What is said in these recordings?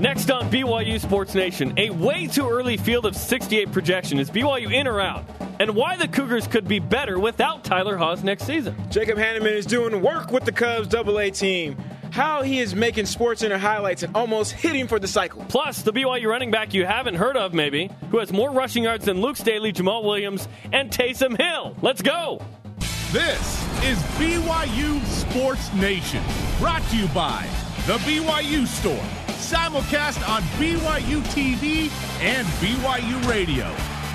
Next on BYU Sports Nation, a way too early field of 68 projection. Is BYU in or out? And why the Cougars could be better without Tyler Haws next season. Jacob Hannemann is doing work with the Cubs AA team. How he is making Sports Center highlights and almost hitting for the cycle. Plus, the BYU running back you haven't heard of, maybe, who has more rushing yards than Luke Staley, Jamaal Williams, and Taysom Hill. Let's go. This is BYU Sports Nation, brought to you by The BYU Store, simulcast on BYU TV and BYU Radio.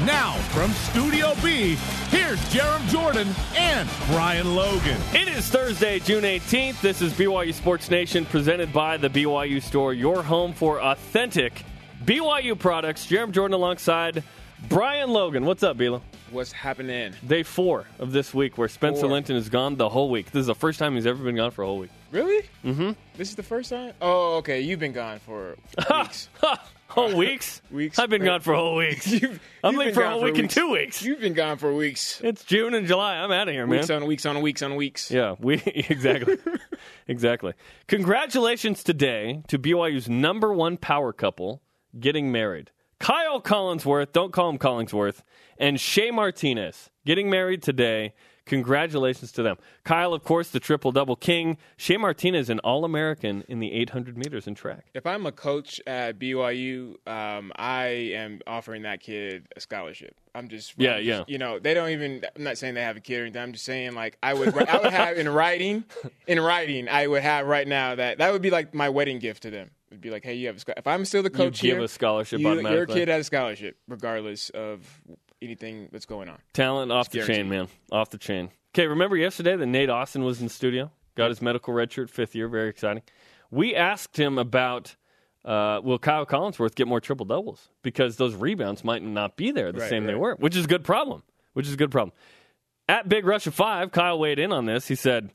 Now, from Studio B, here's Jarom Jordan and Brian Logan. It is Thursday, June 18th. This is BYU Sports Nation presented by the BYU Store, your home for authentic BYU products. Jarom Jordan alongside Brian Logan. What's up, Bila? What's happening? Day four of this week where Spencer Four. Linton is gone the whole week. This is the first time he's ever been gone for a whole week. Really? Mm-hmm. This is the first time? Oh, okay. You've been gone for weeks. whole weeks? Weeks. I've been gone for whole weeks. You've- I'm leaving for a week in two weeks. You've been gone for weeks. It's June and July. I'm out of here, man. Weeks on weeks on weeks on weeks. Yeah, we exactly, exactly. Congratulations today to BYU's number one power couple getting married. Kyle Collinsworth, don't call him Collingsworth, and Shea Martinez getting married today. Congratulations to them. Kyle, of course, the triple double king. Shea Martinez, an All American in the 800 meters in track. If I'm a coach at BYU, um, I am offering that kid a scholarship. I'm just Yeah, I'm yeah. You know, they don't even. I'm not saying they have a kid or anything. I'm just saying like I would. I would have in writing, in writing, I would have right now that that would be like my wedding gift to them. It'd be like, hey, you have a if I'm still the coach give here, a scholarship you, your kid has a scholarship regardless of anything that's going on. Talent off the guaranteed. chain, man. Off the chain. Okay, remember yesterday that Nate Austin was in the studio? Got his medical redshirt, fifth year. Very exciting. We asked him about uh, will Kyle Collinsworth get more triple doubles? Because those rebounds might not be there the Right, same they were, which is a good problem. Which is a good problem. At Big Rush of Five, Kyle weighed in on this. He said,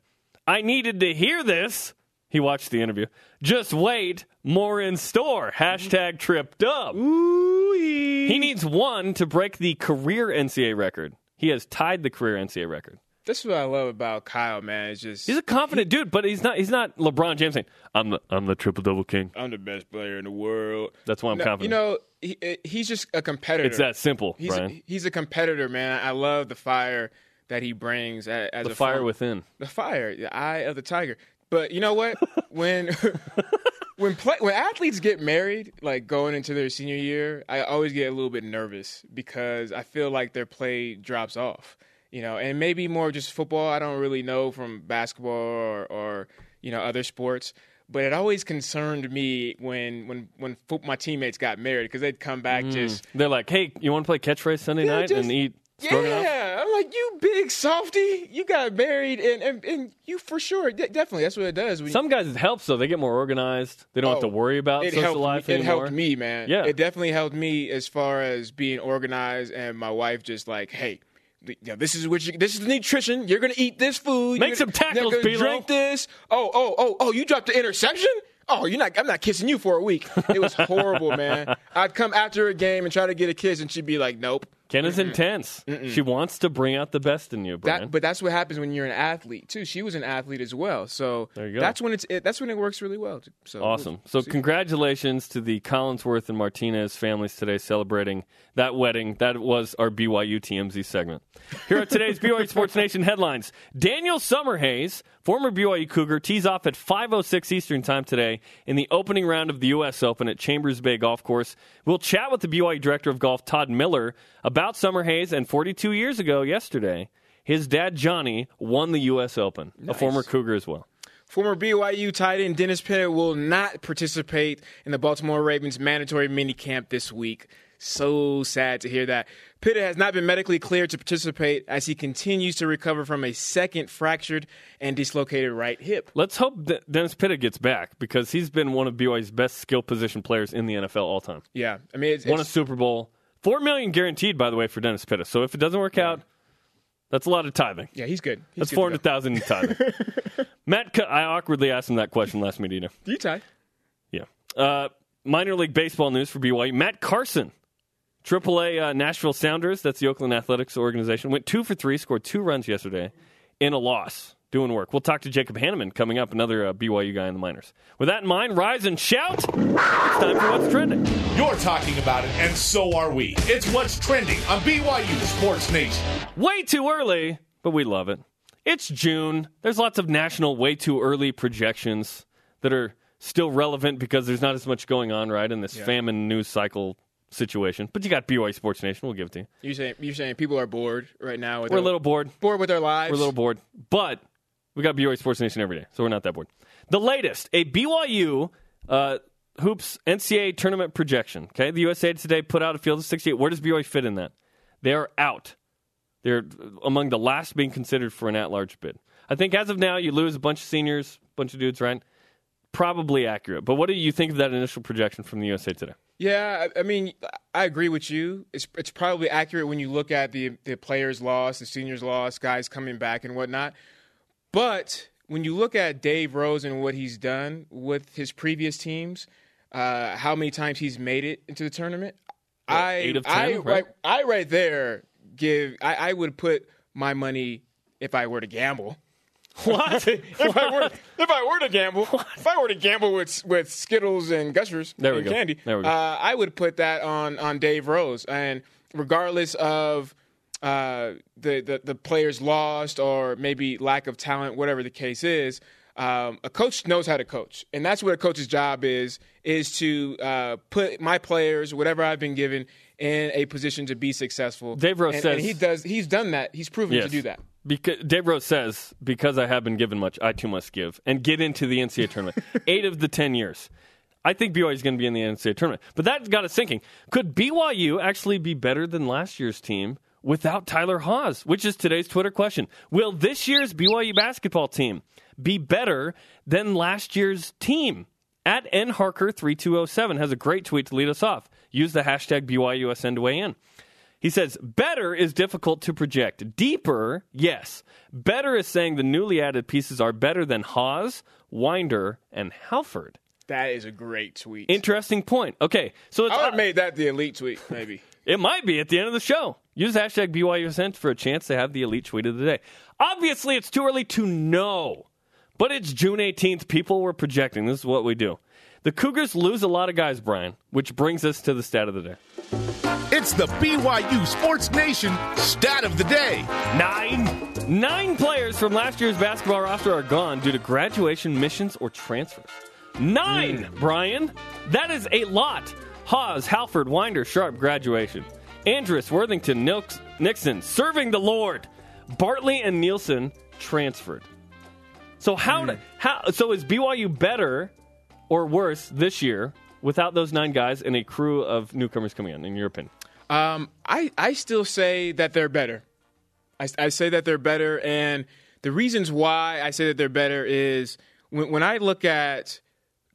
I needed to hear this. He watched the interview. Just wait, more in store. Hashtag tripped up. He needs one to break the career NCAA record. He has tied the career NCAA record. That's what I love about Kyle, man. It's just He's a confident dude, but he's not. He's not LeBron James saying, "I'm the I'm the triple double king." I'm the best player in the world. That's why I'm No, confident. You know, he, uh, he's just a competitor. it's that simple, He's Brian. a, he's a competitor, man. I love the fire that he brings as the a fire form- within. the fire, the eye of the tiger. But you know what? when when play, when athletes get married, like going into their senior year, I always get a little bit nervous because I feel like their play drops off. You know, and maybe more just football. I don't really know from basketball or, or you know other sports. But it always concerned me when when when my teammates got married because they'd come back mm. just They're like, "Hey, you want to play catchphrase Sunday Yeah, night just- and eat stroganoff?" yeah, like, you big softy. You got married, and, and, and you for sure, de- definitely, that's what it does. When Some guys it helps though; they get more organized. They don't have to Oh, worry about it social helped life me, It anymore. helped me, man. Yeah. it definitely helped me as far as being organized, and my wife just like, hey. Yeah, this is what you. This is the nutrition. You're gonna eat this food. Make You're some tackles, you're gonna Drink this. Oh, oh, oh, oh! You dropped the interception. Oh, you're not. I'm not kissing you for a week. It was horrible, man. I'd come after a game and try to get a kiss, and she'd be like, "Nope." Ken is intense. She wants to bring out the best in you, Brian. That, but that's what happens when you're an athlete too. She was an athlete as well, so There you go. that's when it's it, that's when it works really well. So Awesome. So, congratulations to the Collinsworth and Martinez families today celebrating that wedding. That was our BYU TMZ segment. Here are today's BYU Sports Nation headlines. Daniel Summerhays, former BYU Cougar, tees off at 5.06 Eastern Time today in the opening round of the U.S. Open at Chambers Bay Golf Course. We'll chat with the BYU Director of Golf, Todd Miller, about Summerhays. And 42 years ago, yesterday, his dad, Johnny, won the U.S. Open, a former Cougar as well. Former BYU tight end Dennis Pitta will not participate in the Baltimore Ravens mandatory minicamp this week. So sad to hear that. Pitta has not been medically cleared to participate as he continues to recover from a second fractured and dislocated right hip. Let's hope that Dennis Pitta gets back because he's been one of BYU's best skill position players in the NFL all time. Yeah, I mean, it's, Won a Super Bowl, four million guaranteed, by the way, for Dennis Pitta. So if it doesn't work out, that's a lot of tithing. yeah, he's good. He's That's good four to go. in tithing. Matt, Cu- I awkwardly asked him that question last meeting. Do you tie? Yeah. Uh, minor league baseball news for BYU. Matt Carson, AAA uh, Nashville Sounders, that's the Oakland Athletics organization, went two for three, scored two runs yesterday in a loss. Doing work. We'll talk to Jacob Hannemann coming up, another uh, BYU guy in the minors. With that in mind, rise and shout. It's time for What's Trending. You're talking about it, and so are we. It's what's trending on BYU Sports Nation. Way too early, but we love it. It's June. There's lots of national way too early projections that are still relevant because there's not as much going on, right, in this famine news cycle situation. But you got BYU Sports Nation. We'll give it to you. You're saying you're saying people are bored right now. With We're a little bored. bored with their lives. We're a little bored, but we got BYU Sports Nation every day, so we're not that bored. The latest, a BYU uh, hoops NCAA tournament projection. Okay, the USA Today put out a field of 68. Where does BYU fit in that? They are out. They're among the last being considered for an at-large bid. I think as of now, you lose a bunch of seniors, a bunch of dudes, right? Probably accurate. But what do you think of that initial projection from the USA Today? Yeah, I I mean, I agree with you. It's it's probably accurate when you look at the the players lost, the seniors lost, guys coming back and whatnot. But when you look at Dave Rose and what he's done with his previous teams, uh, how many times he's made it into the tournament, I eight of 10, I right? right, I right there give I, I would put my money if I were to gamble. What? if I were if I were to gamble, if I were to gamble with with Skittles and Gushers There we and go. candy, There we go. Uh, I would put that on on Dave Rose, and regardless of uh, the, the the players lost or maybe lack of talent, whatever the case is. Um, a coach knows how to coach, and that's what a coach's job is: is to uh, put my players, whatever I've been given, in a position to be successful. Dave Rose and, says- and he does. He's done that. He's proven to do that. Because Dave Rose says, because I have been given much, I too must give and get into the NCAA tournament. Eight of the ten years. I think BYU is going to be in the NCAA tournament. But that got us thinking could BYU actually be better than last year's team without Tyler Haws? Which is today's Twitter question. Will this year's BYU basketball team be better than last year's team? At nharker3207 has a great tweet to lead us off. Use the hashtag BYUSN to weigh in. He says, better is difficult to project. Deeper, yes. Better is saying the newly added pieces are better than Haws, Winder, and Halford. That is a great tweet. Interesting point. Okay, so it's, I would have made that the elite tweet, maybe. It might be at the end of the show. Use hashtag BYUSN for a chance to have the elite tweet of the day. Obviously, it's too early to know, but it's June 18th. People were projecting. This is what we do. The Cougars lose a lot of guys, Brian, which brings us to the stat of the day. It's the BYU Sports Nation stat of the day. Nine. Nine players from last year's basketball roster are gone due to graduation, missions, or transfers. Nine, mm. Brian. That is a lot. Haws, Halford, Winder, Sharp, graduation. Andrus, Worthington, Nix, Nixon, serving the Lord. Bartley and Neilson transferred. So how, Hmm. how so is BYU better or worse this year without those nine guys and a crew of newcomers coming in? In your opinion, Um, I, I still say that they're better. I, I say that they're better, and the reasons why I say that they're better is when, when I look at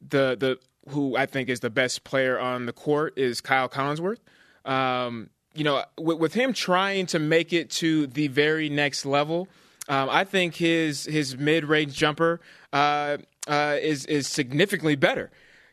the the who I think is the best player on the court is Kyle Collinsworth. Um, you know, with, with him trying to make it to the very next level, um, I think his his mid range jumper uh, uh, is is significantly better.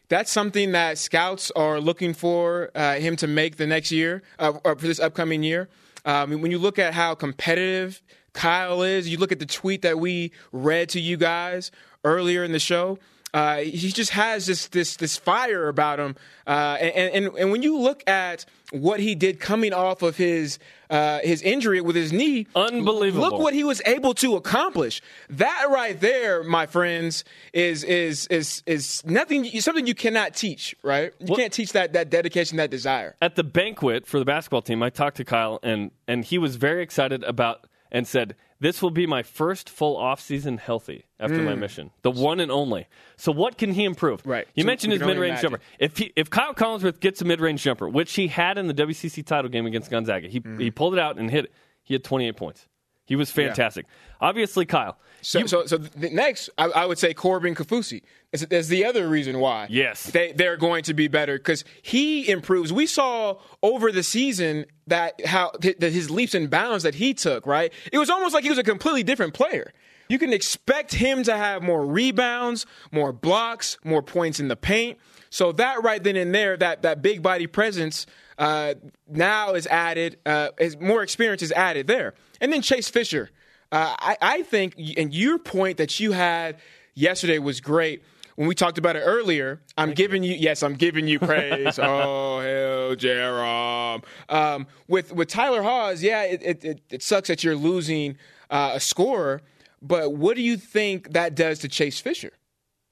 That's something that scouts are looking for uh, him to make the next year, uh, or for this upcoming year. Um, when you look at how competitive Kyle is, you look at the tweet that we read to you guys earlier in the show. Uh, he just has this this this fire about him, uh, and, and and when you look at what he did coming off of his uh, his injury with his knee, Unbelievable. Look what he was able to accomplish. That right there, my friends, is is is is nothing. Something you cannot teach. Right? You What- can't teach that that dedication, that desire. at the banquet for the basketball team, I talked to Kyle and and he was very excited about and said, "This will be my first full off season healthy after my mission, the one and only." So what can he improve? Mm. Right. You So mentioned his mid-range jumper. If he, if Kyle Collinsworth gets a mid range jumper, which he had in the WCC title game against Gonzaga, he Mm. he pulled it out and hit it. He had 28 points. He was fantastic. Obviously, Kyle. So, you- so, so next, I, I would say Corbin Kaufusi is, is the other reason why. Yes. they they're going to be better because he improves. We saw over the season that how that his leaps and bounds that he took. Right, it was almost like he was a completely different player. You can expect him to have more rebounds, more blocks, more points in the paint. So that right then and there, that that big body presence uh, now is added. Uh, is more experience is added there, and then Chase Fisher. Uh, I, I think, and your point that you had yesterday was great. When we talked about it earlier, I'm Thank giving you. you yes, I'm giving you praise. oh hell, Jarom. Um, with with Tyler Haws, yeah, it, it, it sucks that you're losing uh, a scorer, but what do you think that does to Chase Fisher?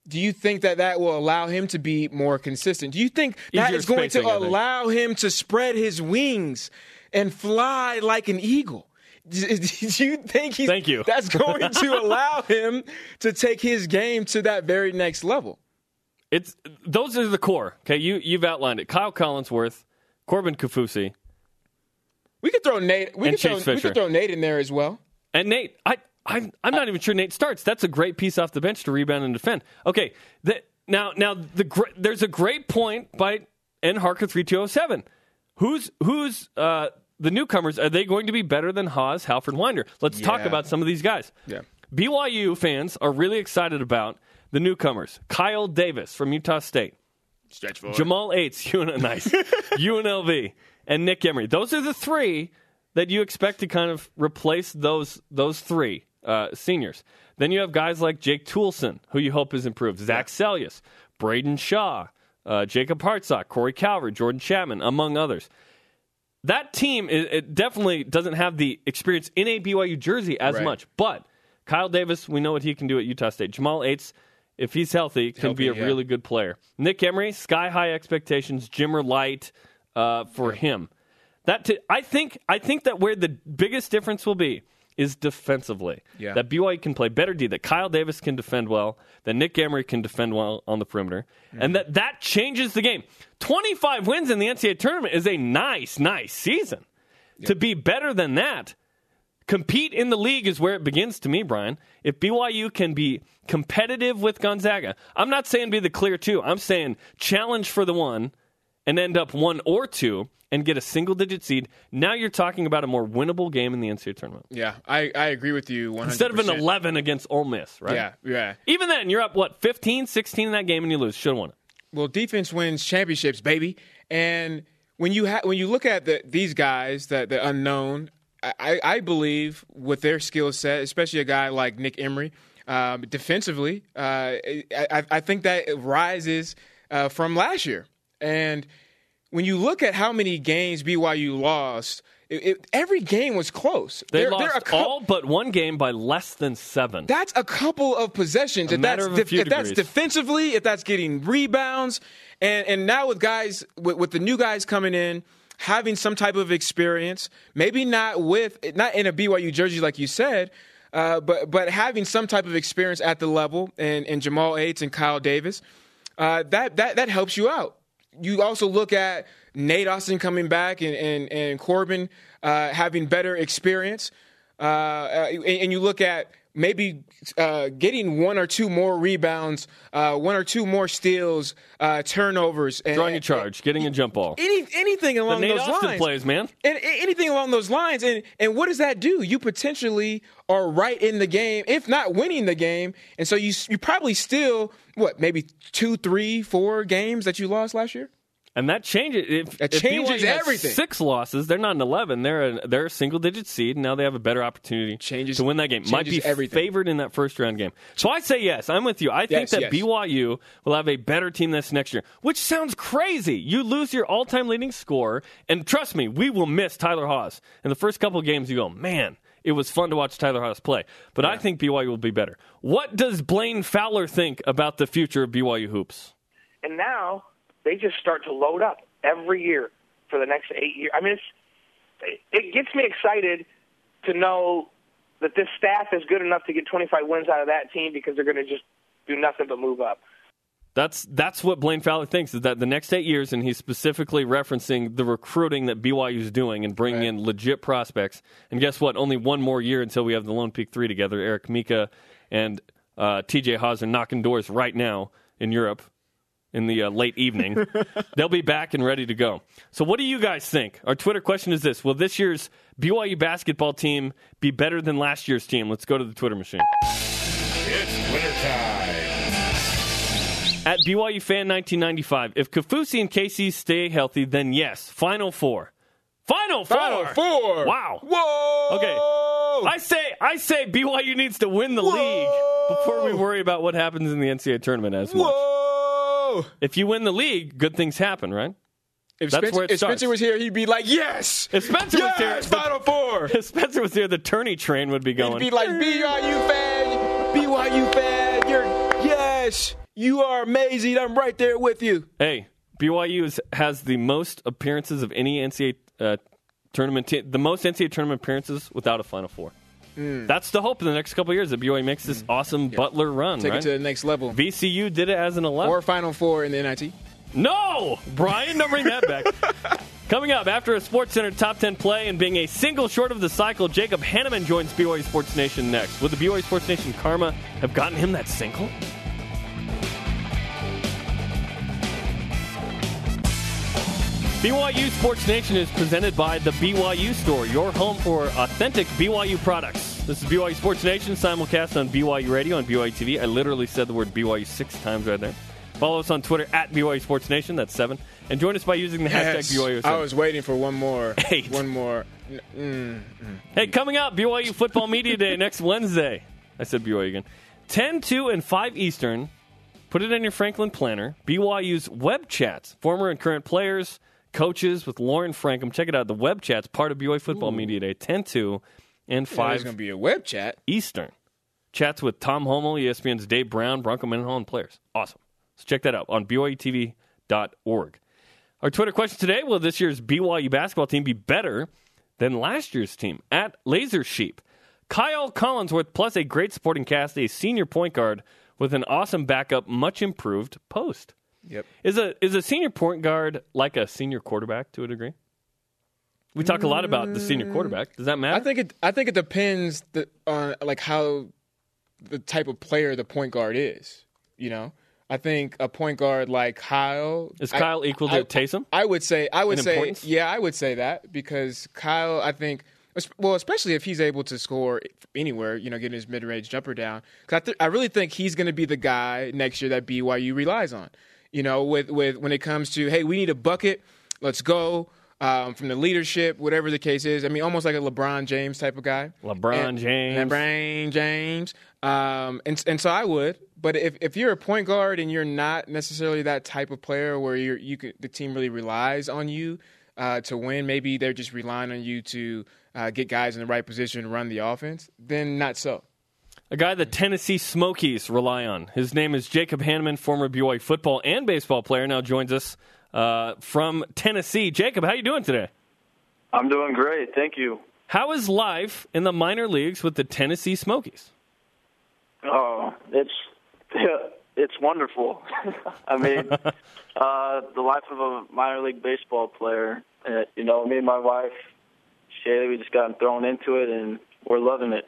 do you think that that will allow him to be more consistent? Do you think that Easier is going spacing, to allow him to spread his wings and fly like an eagle? Do you think he's, Thank you. that's going to allow him to take his game to that very next level? It's those are the core. Okay, you you've outlined it. Kyle Collinsworth, Corbin Kaufusi. We could throw Nate. We, could throw, we could throw Nate in there as well. And Nate, I I'm, I'm not even sure Nate starts. That's a great piece off the bench to rebound and defend. Okay, the, now now the there's a great point by N Harker three two zero seven. Who's who's uh, the newcomers? Are they going to be better than Haws, Halford, Winder? Let's yeah. talk about some of these guys. Yeah. BYU fans are really excited about the newcomers. Kyle Davis from Utah State. Stretch forward. Jamal Aytes, UN, nice. UNLV, and Nick Emery. Those are the three that you expect to kind of replace those those three uh, seniors. Then you have guys like Jake Toolson, who you hope has improved, Zach Seljaas, Braden Shaw, uh, Jacob Hartsock, Corey Calvert, Jordan Chapman, among others. That team it, it definitely doesn't have the experience in a BYU jersey as right. much, but Kyle Davis, we know what he can do at Utah State. Jamal Aytes, if he's healthy, can healthy, be a yeah. really good player. Nick Emery, sky high expectations, Jimmer light uh, for him. That t- I think I think that where the biggest difference will be is defensively. Yeah. That BYU can play better D, that Kyle Davis can defend well, that Nick Emery can defend well on the perimeter, mm-hmm. and that that changes the game. 25 wins in the NCAA tournament is a nice, nice season. To be better than that, compete in the league is where it begins to me, Brian. If BYU can be competitive with Gonzaga, I'm not saying be the clear two. I'm saying challenge for the one and end up one or two and get a single digit seed, now you're talking about a more winnable game in the NCAA tournament. Yeah, I, I agree with you 100%. Instead of an 11 against Ole Miss, right? Yeah, yeah. Even then, you're up, what, 15, 16 in that game and you lose. Should have won it. Well, defense wins championships, baby. And when you ha- when you look at the, these guys, the, the unknown, I, I believe with their skill set, especially a guy like Nick Emery, um, defensively, uh, I, I, think that rises uh, from last year. And – when you look at how many games BYU lost, it, it, every game was close. They they're, lost they're all but one game by less than seven. That's a couple of possessions. A if that's, if that's defensively, if that's getting rebounds, and and now with guys with, with the new guys coming in, having some type of experience, maybe not with not in a BYU jersey like you said. Uh, but but having some type of experience at the level, and, and Jamal Aytes and Kyle Davis, uh, that that that helps you out you also look at Nate Austin coming back and and, and Corbin uh, having better experience, uh, uh and, and, you look at maybe uh, getting one or two more rebounds, uh, one or two more steals, uh, turnovers, and, drawing a charge, getting a jump ball, any, anything along the Nate those Austin lines. plays, man, and, anything along those lines. And and what does that do? You potentially are right in the game, if not winning the game, and so you you probably still what maybe two, three, four games that you lost last year. And that changes. If, that changes if everything. Six losses. They're not an eleven. They're a, they're a single digit seed. And now they have a better opportunity changes, to win that game. Might be everything. favored in that first round game. So I say yes. I'm with you. I think yes, that yes. BYU will have a better team this next year. Which sounds crazy. You lose your all time leading scorer, and trust me, we will miss Tyler Haws. In the first couple of games, you go, man. It was fun to watch Tyler Haws play, but yeah. I think BYU will be better. What does Blaine Fowler think about the future of BYU hoops? And now they just start to load up every year for the next eight years. I mean, it's, it gets me excited to know that this staff is good enough to get 25 wins out of that team because they're going to just do nothing but move up. That's that's what Blaine Fowler thinks is that the next eight years, and he's specifically referencing the recruiting that BYU is doing and bringing right. in legit prospects. And guess what? Only one more year until we have the Lone Peak Three together. Eric Mika and uh, T.J. Haws are knocking doors right now in Europe in the uh, late evening. They'll be back and ready to go. So, what do you guys think? Our Twitter question is this Will this year's BYU basketball team be better than last year's team? Let's go to the Twitter machine. It's Twitter time. At BYU Fan 1995, if Kaufusi and Casey stay healthy, then yes, Final Four. Final Four. Final Four. Wow. Whoa. Okay. I say, I say, BYU needs to win the Whoa! league before we worry about what happens in the NCAA tournament as much. Whoa! If you win the league, good things happen, right? If, That's Spencer, where it if starts. Spencer was here, he'd be like, "Yes, If Spencer was here, yes, the- Final Four. If Spencer was here, the tourney train would be going. He'd be like, "BYU fan, BYU fan, you're yes, you are amazing. I'm right there with you." hey, BYU is, has the most appearances of any NCAA uh, tournament, te- the most NCAA tournament appearances without a Final Four. Mm. That's the hope in the next couple of years that BYU makes this mm. awesome Butler run. Take right? it to the next level. VCU did it as an 11. Or Final Four in the NIT. No, Brian, don't bring that back. Coming up after a Sports Center top 10 play and being a single short of the cycle, Jacob Hannemann joins BYU Sports Nation next. Would the BYU Sports Nation karma have gotten him that single? BYU Sports Nation is presented by the BYU Store, your home for authentic BYU products. This is BYU Sports Nation, simulcast on BYU Radio and BYU TV. I literally said the word BYU six times right there. Follow us on Twitter at BYU Sports Nation, that's seven. And join us by using the Yes. hashtag BYU. I was waiting for one more. Eight. One more. Mm. Hey, coming up, BYU Football Media Day next Wednesday. I said BYU again. 10, 2, and 5 Eastern. Put it in your Franklin planner. BYU's web chats, former and current players, coaches with Lauren Frankham. Check it out. The web chats, part of BYU Football Media Day, 10, 2, and There's 5 going to be a web chat. Eastern. Chats with Tom E ESPN's Dave Brown, Bronco Mendenhall, and players. Awesome. So check that out on BYUTV.org. Our Twitter question today Will this year's BYU basketball team be better than last year's team? At Laser Sheep. Kyle Collinsworth plus a great supporting cast, a senior point guard with an awesome backup, much improved post. Yep. Is a is a senior point guard like a senior quarterback to a degree? We talk a lot about the senior mm. quarterback. Does that matter? I think it. I think it depends the, on like how the type of player the point guard is. You know, I think a point guard like Kyle is I- Kyle equal to I- Taysom? I would say. I would In say. importance? Yeah, I would say that because Kyle. I think. Well, especially if he's able to score anywhere, you know, getting his mid-range jumper down. Because I, th- I really think he's going to be the guy next year that BYU relies on. You know, with with when it comes to hey, we need a bucket, let's go. Um, from the leadership, whatever the case is, I mean, almost like a LeBron James type of guy. LeBron And- James. LeBron James. Um, and and so I would, but if if you're a point guard and you're not necessarily that type of player where you're you could, the team really relies on you uh, to win, maybe they're just relying on you to uh, get guys in the right position and run the offense. Then not so. A guy the Tennessee Smokies rely on. His name is Jacob Hannemann, former BYU football and baseball player, now joins us uh, from Tennessee. Jacob, how you doing today? I'm doing great, thank you. How is life in the minor leagues with the Tennessee Smokies? Oh, it's it's wonderful. I mean, uh, the life of a minor league baseball player. Uh, you know, me and my wife, Shaylee, we just gotten thrown into it, and we're loving it.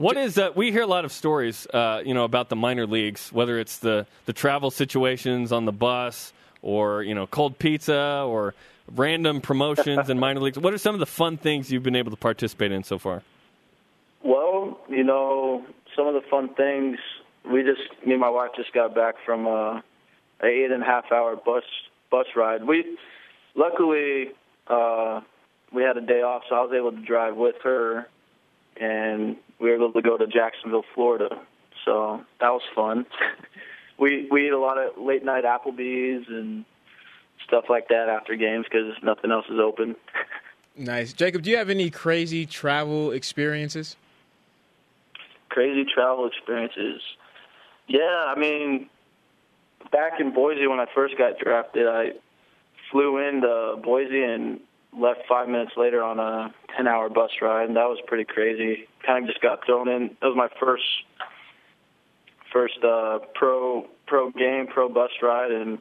What is uh, we hear a lot of stories, uh, you know, about the minor leagues, whether it's the the travel situations on the bus, or you know, cold pizza, or random promotions in minor leagues. What are some of the fun things you've been able to participate in so far? Well, you know, some of the fun things. We just, me and my wife just got back from uh, a eight and a half hour bus bus ride. We, luckily, uh, we had a day off, so I was able to drive with her, and we were able to go to Jacksonville, Florida. So that was fun. we we eat a lot of late night Applebee's and stuff like that after games because nothing else is open. Nice, Jacob. Do you have any crazy travel experiences? crazy travel experiences. Yeah, I mean, back in Boise when I first got drafted, I flew into Boise and left five minutes later on a 10 hour bus ride, and that was pretty crazy. Kind of just got thrown in. That was my first first uh, pro pro game, pro bus ride, and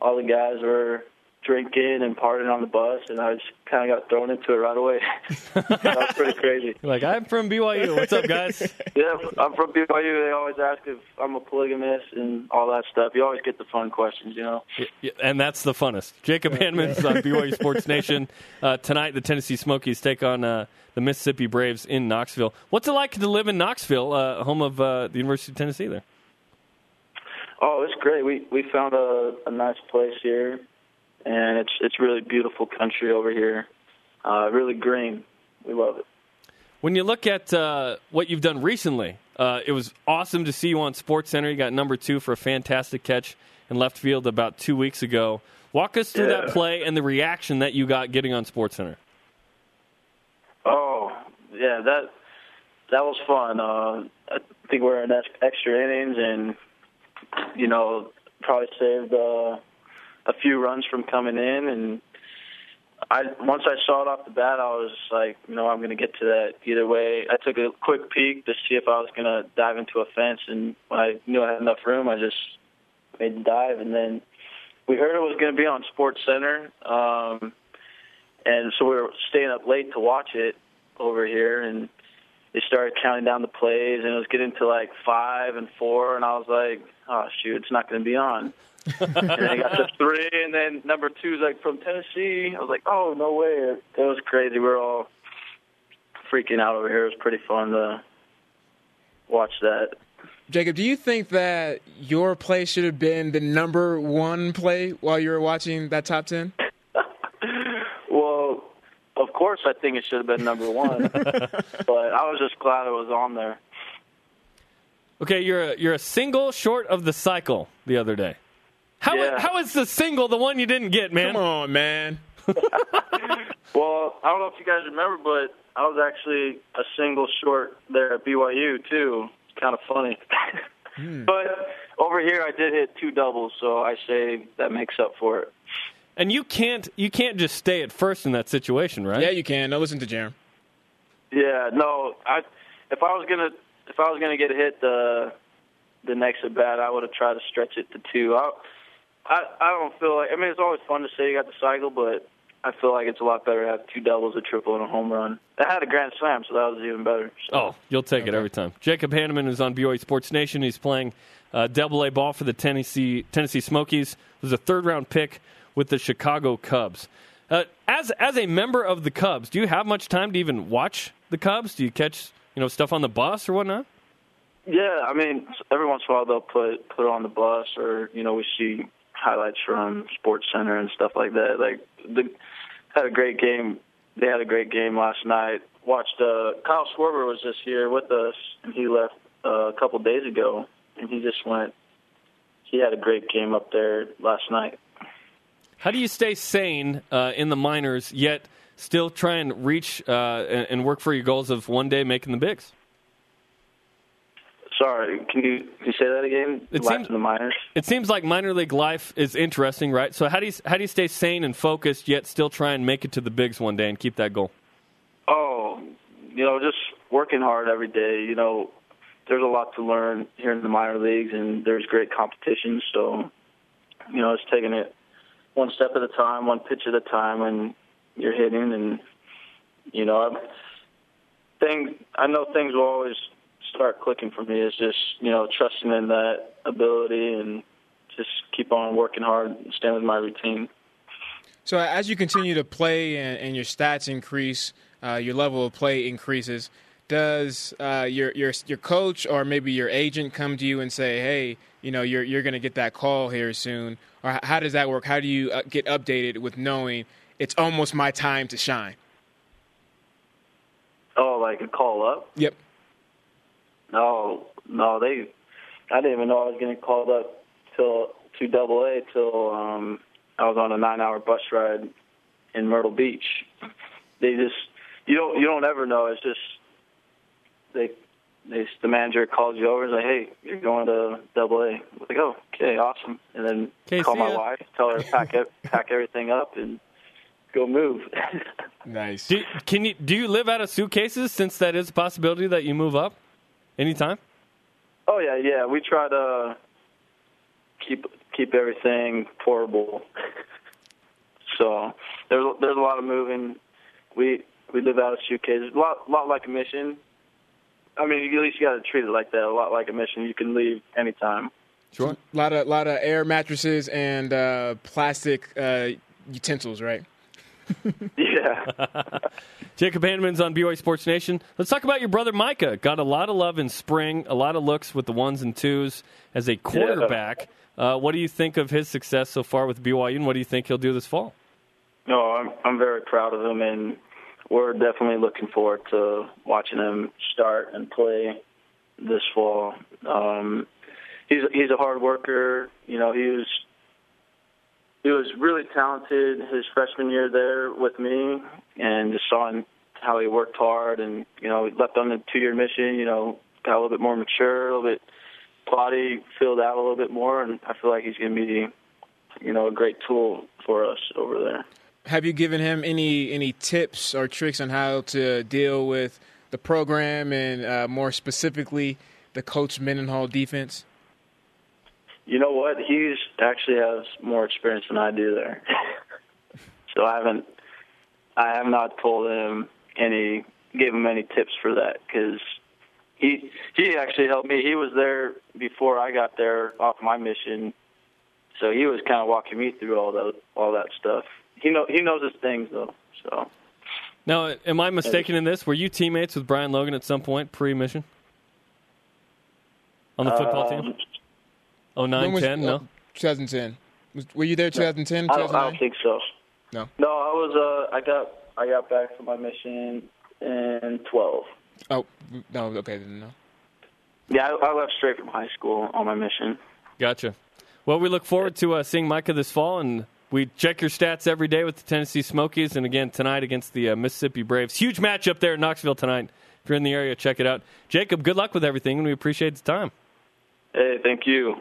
all the guys were drinking and partying on the bus, and I just kind of got thrown into it right away. that was pretty crazy. You're like, I'm from BYU. What's up, guys? Yeah, I'm from BYU. They always ask if I'm a polygamist and all that stuff. You always get the fun questions, you know. Yeah, and that's the funnest. Jacob Hannemann's on BYU Sports Nation. Uh, tonight, the Tennessee Smokies take on uh, the Mississippi Braves in Knoxville. What's it like to live in Knoxville, uh, home of uh, the University of Tennessee there? Oh, it's great. We we found a, a nice place here, and it's it's really beautiful country over here. Uh, really green. We love it. When you look at uh, what you've done recently, uh, it was awesome to see you on Sports Center. You got number two for a fantastic catch in left field about two weeks ago. Walk us through Yeah. that play and the reaction that you got getting on Sports Center. Oh, yeah, that that was fun. Uh, I think we're in extra innings, and you know, probably saved uh, a few runs from coming in. And I once I saw it off the bat, I was like, you know, I'm going to get to that either way. I took a quick peek to see if I was going to dive into a fence, and when I knew I had enough room, I just made the dive, and then we heard it was going to be on Sports Center. Um, and so we were staying up late to watch it over here, and they started counting down the plays, and it was getting to like five and four, and I was like, "Oh shoot, it's not going to be on." And then I got to three, and then number two's like from Tennessee. I was like, "Oh no way!" It was crazy. We're all freaking out over here. It was pretty fun to watch that. Jacob, do you think that your play should have been the number one play while you were watching that top ten? Well, of course, I think it should have been number one, but I was just glad it was on there. Okay, you're a, you're a single short of the cycle the other day. How Yeah. how is the single the one you didn't get, man? Come on, man. Well, I don't know if you guys remember, but I was actually a single short there at BYU too. It's kind of funny. Hmm. But over here, I did hit two doubles, so I say that makes up for it. And you can't you can't just stay at first in that situation, right? Yeah, you can. No, listen to Jarom. Yeah, no, I if I was gonna if I was gonna get hit the the next at bat, I would have tried to stretch it to two. I, I I don't feel like I mean it's always fun to say you got the cycle, but I feel like it's a lot better to have two doubles, a triple, and a home run. I had a grand slam, so that was even better. So. Oh, you'll take it every time. Jacob Hannemann is on BYU Sports Nation. He's playing uh, Double A ball for the Tennessee Tennessee Smokies. Was a third round pick with the Chicago Cubs. Uh, as as a member of the Cubs, do you have much time to even watch the Cubs? Do you catch you know stuff on the bus or whatnot? Yeah, I mean, every once in a while they'll put put it on the bus, or you know, we see highlights from Sports Center and stuff like that. Like the had a great game. They had a great game last night. Watched uh, Kyle Schwarber was just here with us, and he left uh, a couple days ago, and he just went. He had a great game up there last night. How do you stay sane uh, in the minors yet still try and reach uh, and, and work for your goals of one day making the bigs? Sorry, can you can you say that again? It Life seems- in the minors. It seems like minor league life is interesting, right? So how do you how do you stay sane and focused yet still try and make it to the bigs one day and keep that goal? Oh, you know, just working hard every day. You know, there's a lot to learn here in the minor leagues, and there's great competition. So, you know, it's taking it one step at a time, one pitch at a time, and you're hitting. And you know, I'm, thing I know things will always start clicking for me. Is just you know trusting in that ability and just keep on working hard and staying with my routine. So as you continue to play and, and your stats increase, uh, your level of play increases. Does uh, your your your coach or maybe your agent come to you and say, "Hey, you know, you're you're going to get that call here soon"? Or how does that work? How do you uh, get updated with knowing it's almost my time to shine? Oh, like a call up. Yep. No, no, they. I didn't even know I was getting called up till to Double A till um, I was on a nine-hour bus ride in Myrtle Beach. They just you don't you don't ever know. It's just they they the manager calls you over and is like, hey, you're going to Double A. I'm like, oh, okay, awesome. And then Okay, call my ya. wife, tell her to pack it, pack everything up and go move. Nice. Do, can you do you live out of suitcases since that is a possibility that you move up anytime? Oh yeah, yeah. We try to keep keep everything portable. so there's there's a lot of moving. We we live out of suitcases. A lot lot like a mission. I mean, at least you got to treat it like that. A lot like a mission. You can leave anytime. Sure. A lot of lot of air mattresses and uh, plastic uh, utensils, right? Yeah. Jacob Hannemann's on BYU Sports Nation. Let's talk about your brother Micah. Got a lot of love in spring, a lot of looks with the ones and twos as a quarterback. Uh, what do you think of his success so far with BYU, and what do you think he'll do this fall? No, I'm I'm very proud of him, and we're definitely looking forward to watching him start and play this fall. Um, he's he's a hard worker. You know, he was he was really talented his freshman year there with me, and just saw him how he worked hard, and you know, left on the two year mission. You know, got a little bit more mature, a little bit body filled out a little bit more, and I feel like he's going to be, you know, a great tool for us over there. Have you given him any any tips or tricks on how to deal with the program and uh, more specifically the Coach Mendenhall defense? You know what? He's actually has more experience than I do there, so I haven't. I have not told him any, gave him any tips for that because he he actually helped me. He was there before I got there off my mission, so he was kind of walking me through all that all that stuff. He know he knows his things though. So Now, am I mistaken in this? Were you teammates with Brian Logan at some point pre-mission on the football um, team? Oh, was- ten? uh, No. 2010. Was- Were you there 2010? I don't, I don't think so. No. No, I was. Uh, I got I got back from my mission in twelve. Oh, no. Okay, then no. Yeah, I, I left straight from high school on my mission. Gotcha. Well, we look forward to uh, seeing Micah this fall, and we check your stats every day with the Tennessee Smokies, and again tonight against the uh, Mississippi Braves. Huge matchup there in Knoxville tonight. If you're in the area, check it out. Jacob, good luck with everything, and we appreciate the time. Hey, thank you.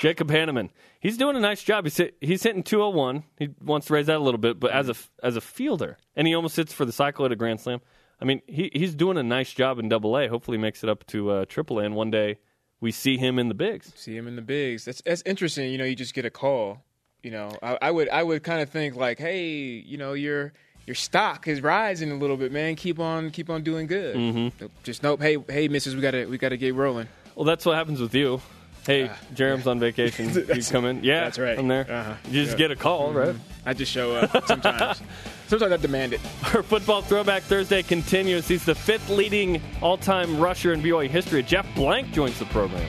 Jacob Hannemann. He's doing a nice job. He's hit, he's hitting 201. He wants to raise that a little bit, but as a as a fielder, and he almost hits for the cycle at a grand slam. I mean, he he's doing a nice job in Double A. Hopefully, makes it up to uh, Triple A, and one day we see him in the bigs. See him in the bigs. That's that's interesting. You know, you just get a call. You know, I, I would I would kind of think like, hey, you know, your your stock is rising a little bit, man. Keep on keep on doing good. Mm-hmm. Just nope. Hey hey, missus, we gotta we gotta get rolling. Well, that's what happens with you. Hey, Jarom's on vacation. you come in. Yeah, that's right. I'm there. Uh-huh. You just Yeah. get a call, right? I just show up sometimes. sometimes I demand it. Our football throwback Thursday continues. He's the fifth leading all-time rusher in BYU history. Jeff Blanc joins the program.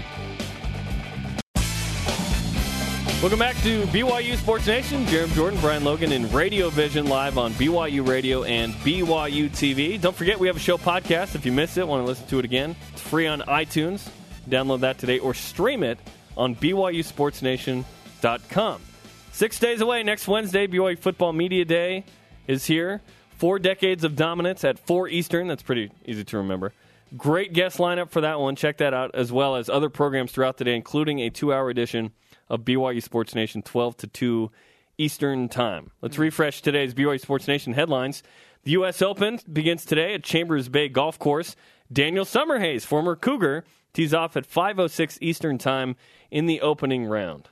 Welcome back to BYU Sports Nation. Jarom Jordan, Brian Logan and Radio Vision live on BYU Radio and BYU TV. Don't forget we have a show podcast. If you missed it, want to listen to it again, it's free on iTunes. Download that today or stream it on BYUSportsNation.com. Six days away, next Wednesday, BYU Football Media Day is here. Four decades of dominance at 4 Eastern. That's pretty easy to remember. Great guest lineup for that one. Check that out, as well as other programs throughout the day, including a two hour edition of BYU Sports Nation, 12 to 2 Eastern Time. Let's mm-hmm. refresh today's BYU Sports Nation headlines. The U.S. Open begins today at Chambers Bay Golf Course. Daniel Summerhays, former Cougar, tees off at 5.06 Eastern Time in the opening round.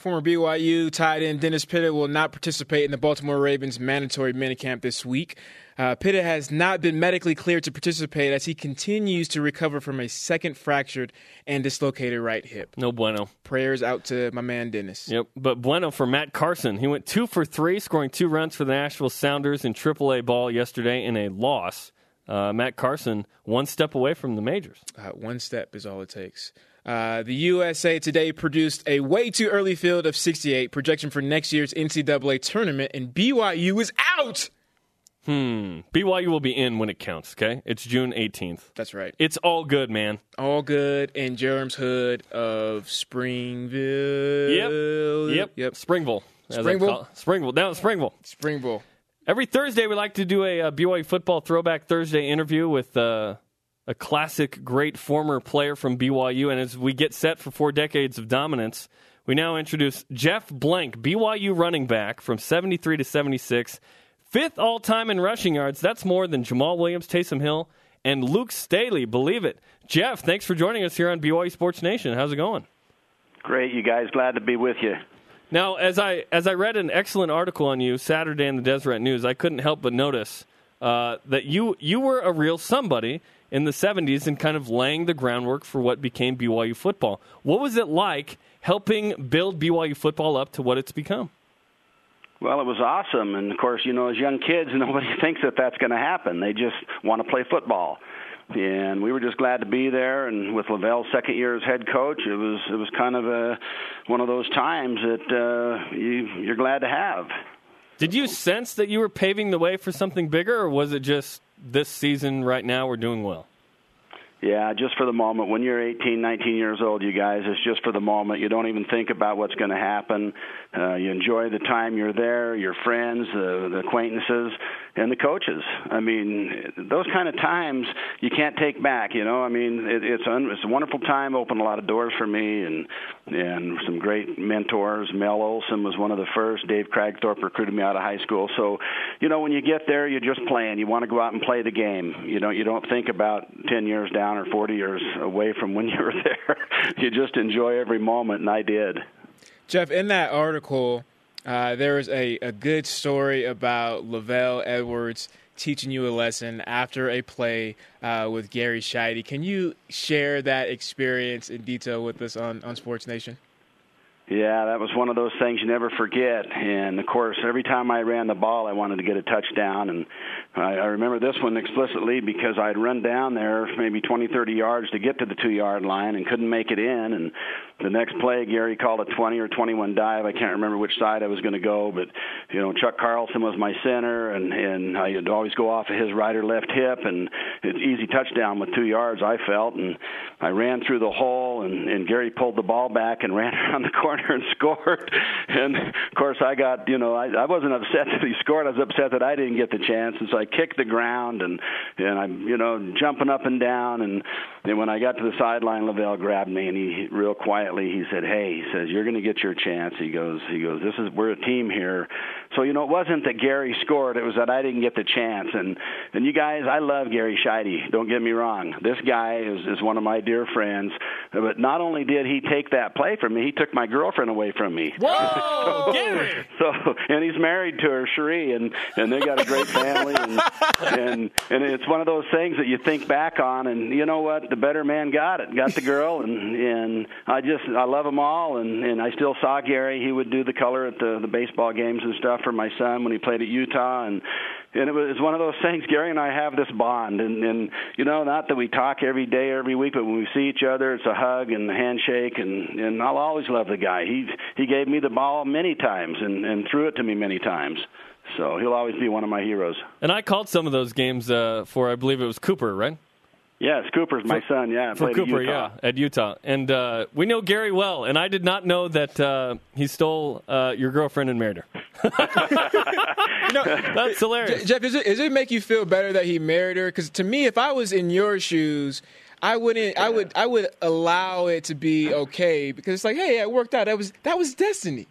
Former BYU tight end Dennis Pitta will not participate in the Baltimore Ravens mandatory minicamp this week. Uh, Pitta has not been medically cleared to participate as he continues to recover from a second fractured and dislocated right hip. No bueno. Prayers out to my man Dennis. Yep, but bueno for Matt Carson. He went two for three, scoring two runs for the Nashville Sounders in AAA ball yesterday in a loss. Uh, Matt Carson one step away from the majors. Uh, one step is all it takes. Uh, the USA Today produced a way too early field of 68 projection for next year's NCAA tournament, and BYU is out. Hmm. BYU will be in when it counts. Okay, it's June 18th. That's right. It's all good, man. All good in Jarom's hood of Springville. Yep. Yep. Yep. Springville. Springville? Springville. Down at Springville. Springville. Every Thursday, we like to do a, uh BYU football throwback Thursday interview with uh, a classic, great former player from BYU. And as we get set for four decades of dominance, we now introduce Jeff Blanc, BYU running back from 73 to 76, fifth all time in rushing yards. That's more than Jamaal Williams, Taysom Hill, and Luke Staley. Believe it. Jeff, thanks for joining us here on BYU Sports Nation. How's it going? Great, you guys. Glad to be with you. Now, as I as I read an excellent article on you Saturday in the Deseret News, I couldn't help but notice uh, that you you were a real somebody in the '70s and kind of laying the groundwork for what became BYU football. What was it like helping build BYU football up to what it's become? Well, it was awesome, and of course, you know, as young kids, nobody thinks that that's going to happen. They just want to play football, and we were just glad to be there. And with LaVell's second year as head coach, it was it was kind of a one of those times that uh, you you're glad to have. Did you sense that you were paving the way for something bigger, or was it just this season right now we're doing well? Yeah, just for the moment. When you're 18, 19 years old, you guys, it's just for the moment. You don't even think about what's going to happen. Uh, you enjoy the time you're there, your friends, uh, the acquaintances, and the coaches. I mean, those kind of times you can't take back. You know, I mean, it, it's un, it's a wonderful time. Opened a lot of doors for me, and and some great mentors. Mel Olson was one of the first. Dave Kragthorpe recruited me out of high school. So, you know, when you get there, you're just playing. You want to go out and play the game. You don't you don't think about 10 years down or 40 years away from when you were there. you just enjoy every moment, and I did. Jeff, in that article, uh, there was a, a good story about LaVell Edwards teaching you a lesson after a play uh, with Gary Sheide. Can you share that experience in detail with us on, on Sports Nation? Yeah, that was one of those things you never forget. And of course, every time I ran the ball, I wanted to get a touchdown. And I, I remember this one explicitly because I'd run down there maybe 20, 30 yards to get to the two yard line and couldn't make it in. And the next play, Gary called a 20 or 21 dive. I can't remember which side I was going to go, but you know, Chuck Carlson was my center, and and I'd always go off of his right or left hip, and it's easy touchdown with two yards. I felt, and I ran through the hole, and and Gary pulled the ball back and ran around the corner and scored. And of course, I got you know, I, I wasn't upset that he scored. I was upset that I didn't get the chance, and so I kicked the ground, and and I'm you know jumping up and down, and then when I got to the sideline, LaVell grabbed me, and he real quiet quietly he said, "Hey," he says, "You're going to get your chance." He goes, "He goes, this is we're a team here." So you know, it wasn't that Gary scored; it was that I didn't get the chance. And and you guys, I love Gary Sheide. Don't get me wrong. This guy is is one of my dear friends. But not only did he take that play from me, he took my girlfriend away from me. Whoa, so, Gary! So and he's married to her, Cherie, and and they got a great family. And and and it's one of those things that you think back on, and you know what? The better man got it, got the girl, and and I just I love them all, and and I still saw Gary. He would do the color at the the baseball games and stuff for my son when he played at Utah, and and it was one of those things. Gary and I have this bond, and and you know, not that we talk every day, every week, but when we see each other, it's a hug and a handshake, and and I'll always love the guy. He he gave me the ball many times and and threw it to me many times. So he'll always be one of my heroes. And I called some of those games uh, for, I believe it was Cooper, right? Yes, Cooper's my for, son. Yeah, for Cooper, at yeah, at Utah, and uh, we know Gary well. And I did not know that uh, he stole uh, your girlfriend and married her. you know, That's hilarious. Jeff, is it, does it make you feel better that he married her? Because to me, if I was in your shoes, I wouldn't. Yeah. I would. I would allow it to be okay because it's like, hey, it worked out. That was that was destiny.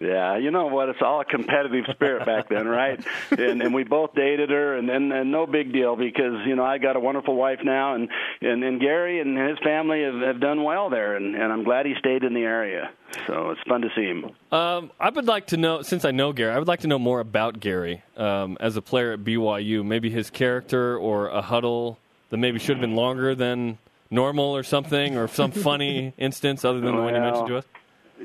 Yeah, you know what? It's all a competitive spirit back then, right? And and we both dated her, and and, and no big deal because you know I got a wonderful wife now, and and, and Gary and his family have, have done well there, and and I'm glad he stayed in the area. So it's fun to see him. Um, I would like to know, since I know Gary, I would like to know more about Gary um, as a player at BYU. Maybe his character or a huddle that maybe should have been longer than normal or something, or some funny instance other than well, the one you mentioned to us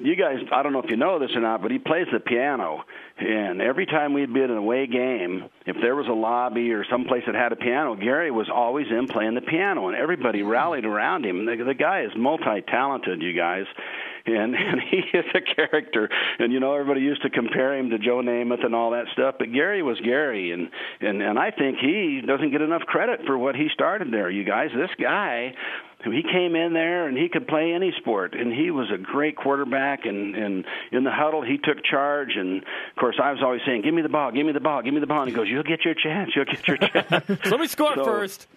you guys, I don't know if you know this or not, but he plays the piano. And every time we'd be at an away game, if there was a lobby or some place that had a piano, Gary was always in playing the piano, and everybody rallied around him. The, the guy is multi-talented, you guys and and he is a character. And you know, everybody used to compare him to Joe Namath and all that stuff, but Gary was Gary, and and and I think he doesn't get enough credit for what he started there. You guys, this guy he came in there and he could play any sport and he was a great quarterback and and in the huddle he took charge and of course I was always saying give me the ball give me the ball give me the ball and he goes you'll get your chance you'll get your chance. Let me score so, first.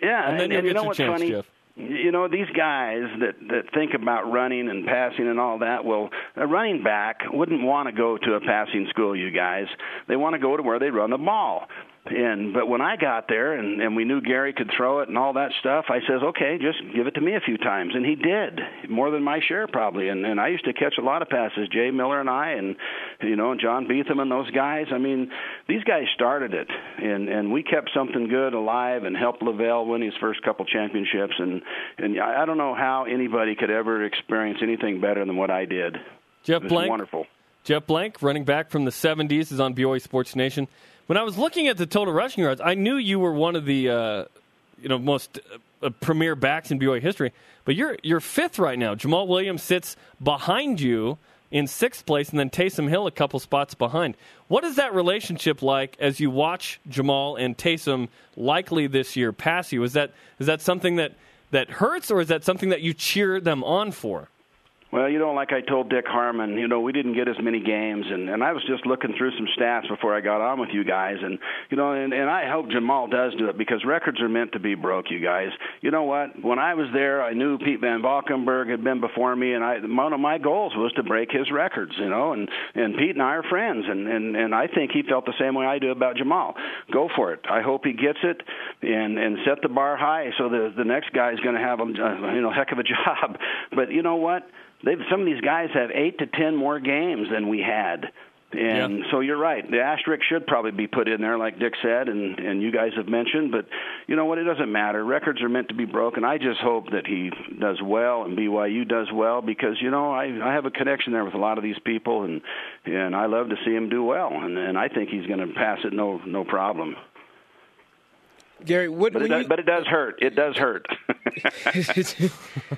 yeah and then and, and you know what's chance, funny? Jeff. You know these guys that that think about running and passing and all that well a running back wouldn't want to go to a passing school you guys. They want to go to where they run the ball and but when I got there and and we knew Gary could throw it and all that stuff, I says, "Okay, just give it to me a few times." And he did, more than my share probably. And and I used to catch a lot of passes, Jay Miller and I and you know, John Beetham and those guys. I mean, these guys started it and and we kept something good alive and helped LaVell win his first couple championships and and I don't know how anybody could ever experience anything better than what I did. Jeff Blanc, wonderful. Jeff Blanc, running back from the 70s, is on BYU Sports Nation. When I was looking at the total rushing yards, I knew you were one of the uh, you know most uh, premier backs in BYU history. But you're you're fifth right now. Jamaal Williams sits behind you in sixth place, and then Taysom Hill a couple spots behind. What is that relationship like as you watch Jamaal and Taysom likely this year pass you? Is that is that something that that hurts, or is that something that you cheer them on for? Well, you know, like I told Dick Harmon, you know, we didn't get as many games, and and I was just looking through some stats before I got on with you guys, and you know, and and I hope Jamaal does do it because records are meant to be broke, you guys. You know what? When I was there, I knew Pete Van Valkenburg had been before me, and I one of my goals was to break his records, you know, and and Pete and I are friends, and and and I think he felt the same way I do about Jamaal. Go for it. I hope he gets it, and and set the bar high so the the next guy's going to have a you know heck of a job. But you know what? They've some of these guys have eight to ten more games than we had. And yeah. so you're right. The asterisk should probably be put in there, like Dick said, and and you guys have mentioned. But you know what? It doesn't matter. Records are meant to be broken. I just hope that he does well and BYU does well because you know I I have a connection there with a lot of these people, and and I love to see him do well, and and I think he's going to pass it no no problem. Gary, what? But it, does, you... but it does hurt. It does hurt.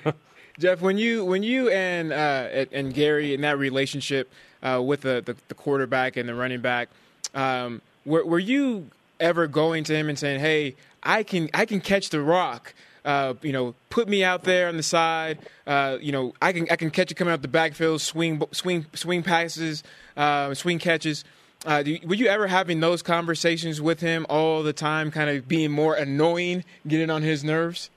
Jeff, when you when you and uh, and Gary in that relationship uh, with the, the, the quarterback and the running back, um, were, were you ever going to him and saying, "Hey, I can I can catch the rock." Uh, you know, put me out there on the side. Uh, you know, I can I can catch you coming out the backfield, swing swing swing passes, uh, swing catches. Uh, you, were you ever having those conversations with him all the time, kind of being more annoying, getting on his nerves?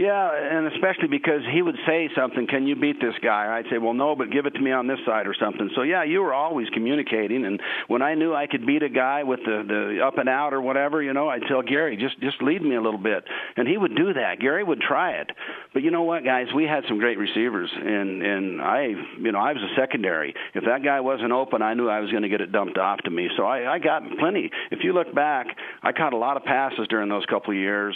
Yeah, and especially because he would say something, "Can you beat this guy?" I'd say, "Well, no, but give it to me on this side or something." So yeah, you were always communicating, and when I knew I could beat a guy with the the up and out or whatever, you know, I'd tell Gary, "Just just lead me a little bit," and he would do that. Gary would try it, but you know what, guys, we had some great receivers, and and I, you know, I was a secondary. If that guy wasn't open, I knew I was going to get it dumped off to me. So I, I got plenty. If you look back, I caught a lot of passes during those couple of years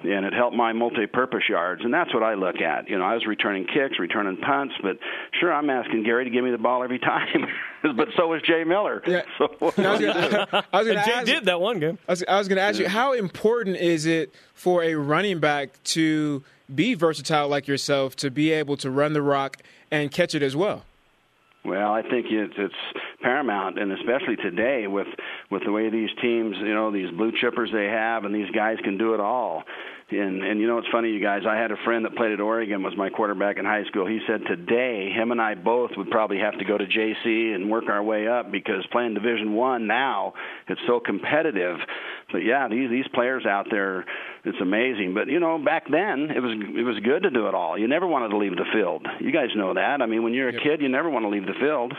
and it helped my multi-purpose yards, and that's what I look at. You know, I was returning kicks, returning punts, but sure, I'm asking Gary to give me the ball every time, but so was Jay Miller. Yeah. So I was gonna, Jay did that one game. I was, I was going to ask you, how important is it for a running back to be versatile like yourself, to be able to run the rock and catch it as well? Well, I think it's, it's paramount, and especially today with with the way these teams, you know, these blue chippers they have, and these guys can do it all. And and you know it's funny, you guys. I had a friend that played at Oregon, was my quarterback in high school. He said today him and I both would probably have to go to JC and work our way up because playing Division One now it's so competitive. But yeah, these these players out there, it's amazing. But you know, back then it was it was good to do it all. You never wanted to leave the field. You guys know that. I mean, when you're a kid, you never want to leave the field.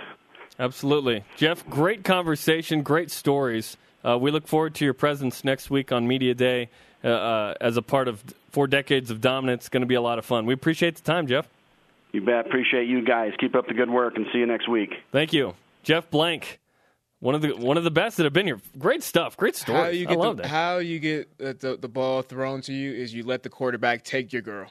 Absolutely, Jeff. Great conversation, great stories. Uh, we look forward to your presence next week on Media Day uh, uh, as a part of four decades of dominance. It's going to be a lot of fun. We appreciate the time, Jeff. You bet. Appreciate you guys. Keep up the good work, and see you next week. Thank you, Jeff Blanc. One of the one of the best that have been here. Great stuff. Great story. How you get I love the, that. How you get the, the ball thrown to you is you let the quarterback take your girl.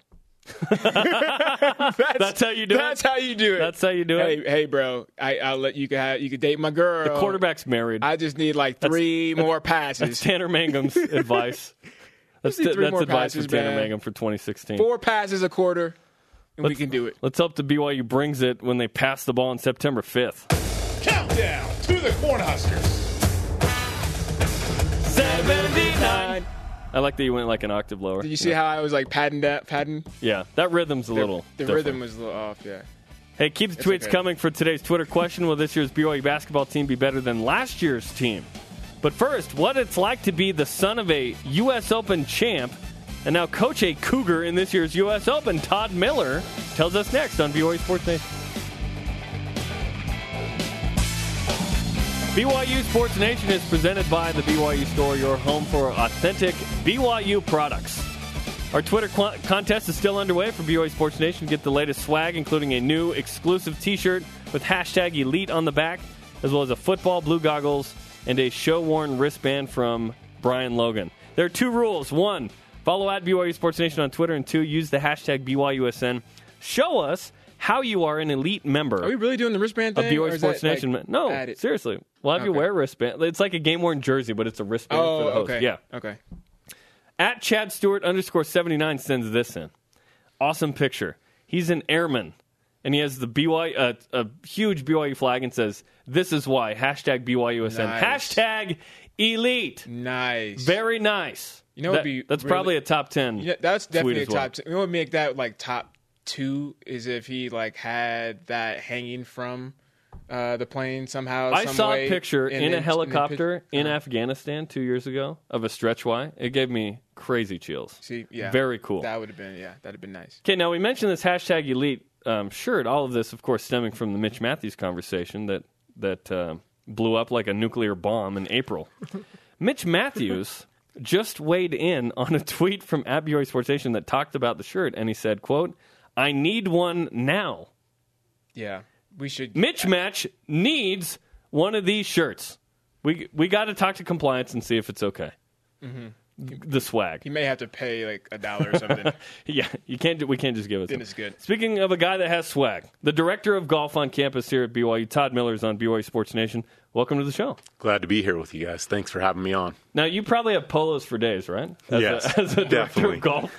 that's, that's, how you do that's it. That's how you do it. That's how you do hey, it. Hey, bro, I, will let you can you can date my girl. The quarterback's married. I just need like three that's, more passes. That's Tanner Mangum's advice. That's, that's advice passes, for Tanner man. Mangum for 2016. Four passes a quarter, and let's, we can do it. Let's hope the BYU brings it when they pass the ball on September 5th. Countdown to the Cornhuskers. 79. I like that you went like an octave lower. Did you see yeah. how I was like padding that padding? Yeah, that rhythm's a the, little. The different. rhythm was a little off. Yeah. Hey, keep the it's tweets okay. coming for today's Twitter question. Will this year's BYU basketball team be better than last year's team? But first, what it's like to be the son of a U.S. Open champ and now coach a Cougar in this year's U.S. Open. Todd Miller tells us next on BYU Sports Nation. BYU Sports Nation is presented by the BYU Store, your home for authentic BYU products. Our Twitter qu- contest is still underway for BYU Sports Nation. Get the latest swag, including a new exclusive T-shirt with hashtag Elite on the back, as well as a football, blue goggles, and a show-worn wristband from Brian Logan. There are two rules: one, follow at BYU Sports Nation on Twitter, and two, use the hashtag BYUSN. Show us how you are an elite member. Are we really doing the wristband thing? Of BYU Sports Nation. Like, no, seriously. We'll have okay. you wear a wristband. It's like a game worn jersey, but it's a wristband oh, for the host. Okay. Yeah. Okay. At Chad Stewart underscore 79 sends this in. Awesome picture. He's an airman and he has the BYU uh, a huge BYU flag and says, "This is why." Hashtag BYUSN. Nice. Hashtag elite. Nice. Very nice. You know, That- that's really- probably a top ten. Yeah, that's definitely a well. top. Two. You know would make that like top two is if he like had that hanging from uh, the plane somehow. I saw a picture in then- a helicopter and then in uh, Afghanistan two years ago of a stretch Y. It gave me crazy chills. See, yeah, Very cool. That would have been yeah, that'd have been nice. Okay, now we mentioned this hashtag elite um, shirt. All of this, of course, stemming from the Mitch Matthews conversation that that uh, blew up like a nuclear bomb in April. Mitch Matthews just weighed in on a tweet from BYU Sports Nation that talked about the shirt, and he said, "quote I need one now. Yeah, we should. Mitch Match needs one of these shirts. We we got to talk to compliance and see if it's okay. Mm-hmm. The swag. He may have to pay like a dollar or something. Yeah, you can't. We can't just give it. to Then it's good. Speaking of a guy that has swag, the director of golf on campus here at BYU, Todd Miller, is on BYU Sports Nation. Welcome to the show. Glad to be here with you guys. Thanks for having me on. Now you probably have polos for days, right? As Yes, a, as a director definitely. of golf,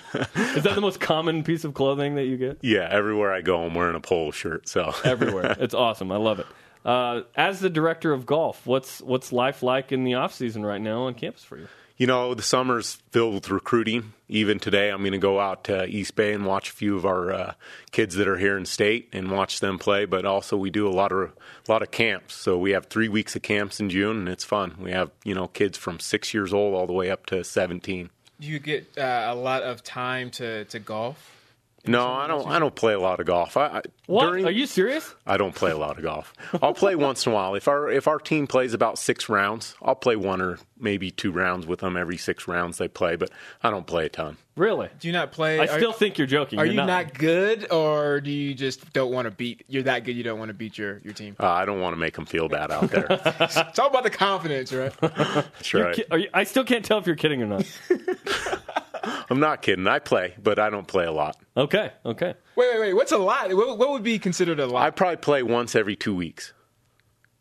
is that the most common piece of clothing that you get? Yeah, everywhere I go, I'm wearing a polo shirt. So Everywhere. it's awesome. I love it. Uh, as the director of golf, what's what's life like in the off season right now on campus for you? You know, the summer's filled with recruiting. Even today, I'm going to go out to East Bay and watch a few of our uh, kids that are here in state and watch them play. But also, we do a lot of a lot of camps. So we have three weeks of camps in June, and it's fun. We have you know kids from six years old all the way up to 17. Do you get uh, a lot of time to to golf? No, I don't. I don't play a lot of golf. I, I, What? During, Are you serious? I don't play a lot of golf. I'll play once in a while. If our if our team plays about six rounds, I'll play one or maybe two rounds with them every six rounds they play. But I don't play a ton. Really? Do you not play? I are- still think you're joking. Are You're you not. good, or do you just don't want to beat? You're that good, you don't want to beat your your team. Uh, I don't want to make them feel bad out there. It's all about the confidence, right? That's right. ki- are you, I still can't tell if you're kidding or not. I'm not kidding. I play, but I don't play a lot. Okay, okay. wait, wait, wait. What's a lot? What, what would be considered a lot? I probably play once every two weeks.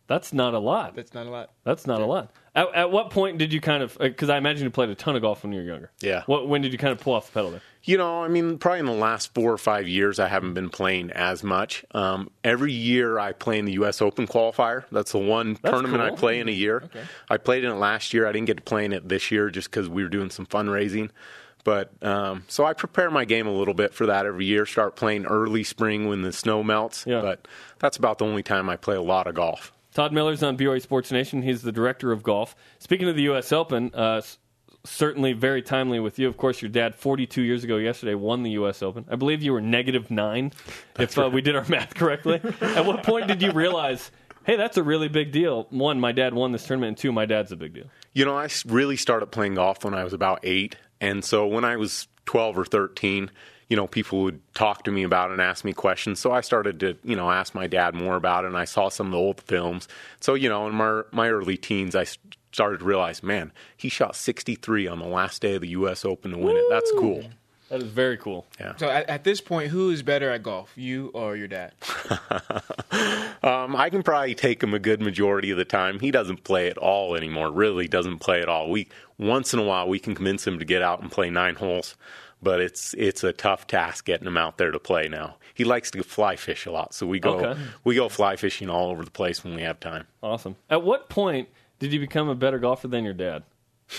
That's not a lot. That's not a lot. That's not a lot. At, at what point did you kind of? Because I imagine you played a ton of golf when you were younger. Yeah. What? When did you kind of pull off the pedal there? You know, I mean, probably in the last four or five years, I haven't been playing as much. Um, every year, I play in the U.S. Open qualifier. That's the one tournament I play in a year. I played in it last year. I didn't get to play in it this year just because we were doing some fundraising. But um, so I prepare my game a little bit for that every year. Start playing early spring when the snow melts. Yeah. But that's about the only time I play a lot of golf. Todd Miller's on BYU Sports Nation. He's the director of golf. Speaking of the U.S. Open, uh, certainly very timely with you. Of course, your dad, 42 years ago yesterday, won the U.S. Open. I believe you were negative nine, if uh, we did our math correctly. At what point did you realize, hey, that's a really big deal? One, my dad won this tournament, and two, my dad's a big deal. You know, I really started playing golf when I was about eight. And so when I was 12 or 13, you know, people would talk to me about it and ask me questions. So I started to, you know, ask my dad more about it. And I saw some of the old films. So, you know, in my, my early teens, I started to realize, man, he shot 63 on the last day of the U.S. Open to win it. That's cool. That is very cool. Yeah. So at, at this point, who is better at golf, you or your dad? Um, I can probably take him a good majority of the time. He doesn't play at all anymore. Really doesn't play at all. We once in a while we can convince him to get out and play nine holes, but it's it's a tough task getting him out there to play now. He likes to fly fish a lot, so we go Okay. we go fly fishing all over the place when we have time. Awesome. At what point did you become a better golfer than your dad?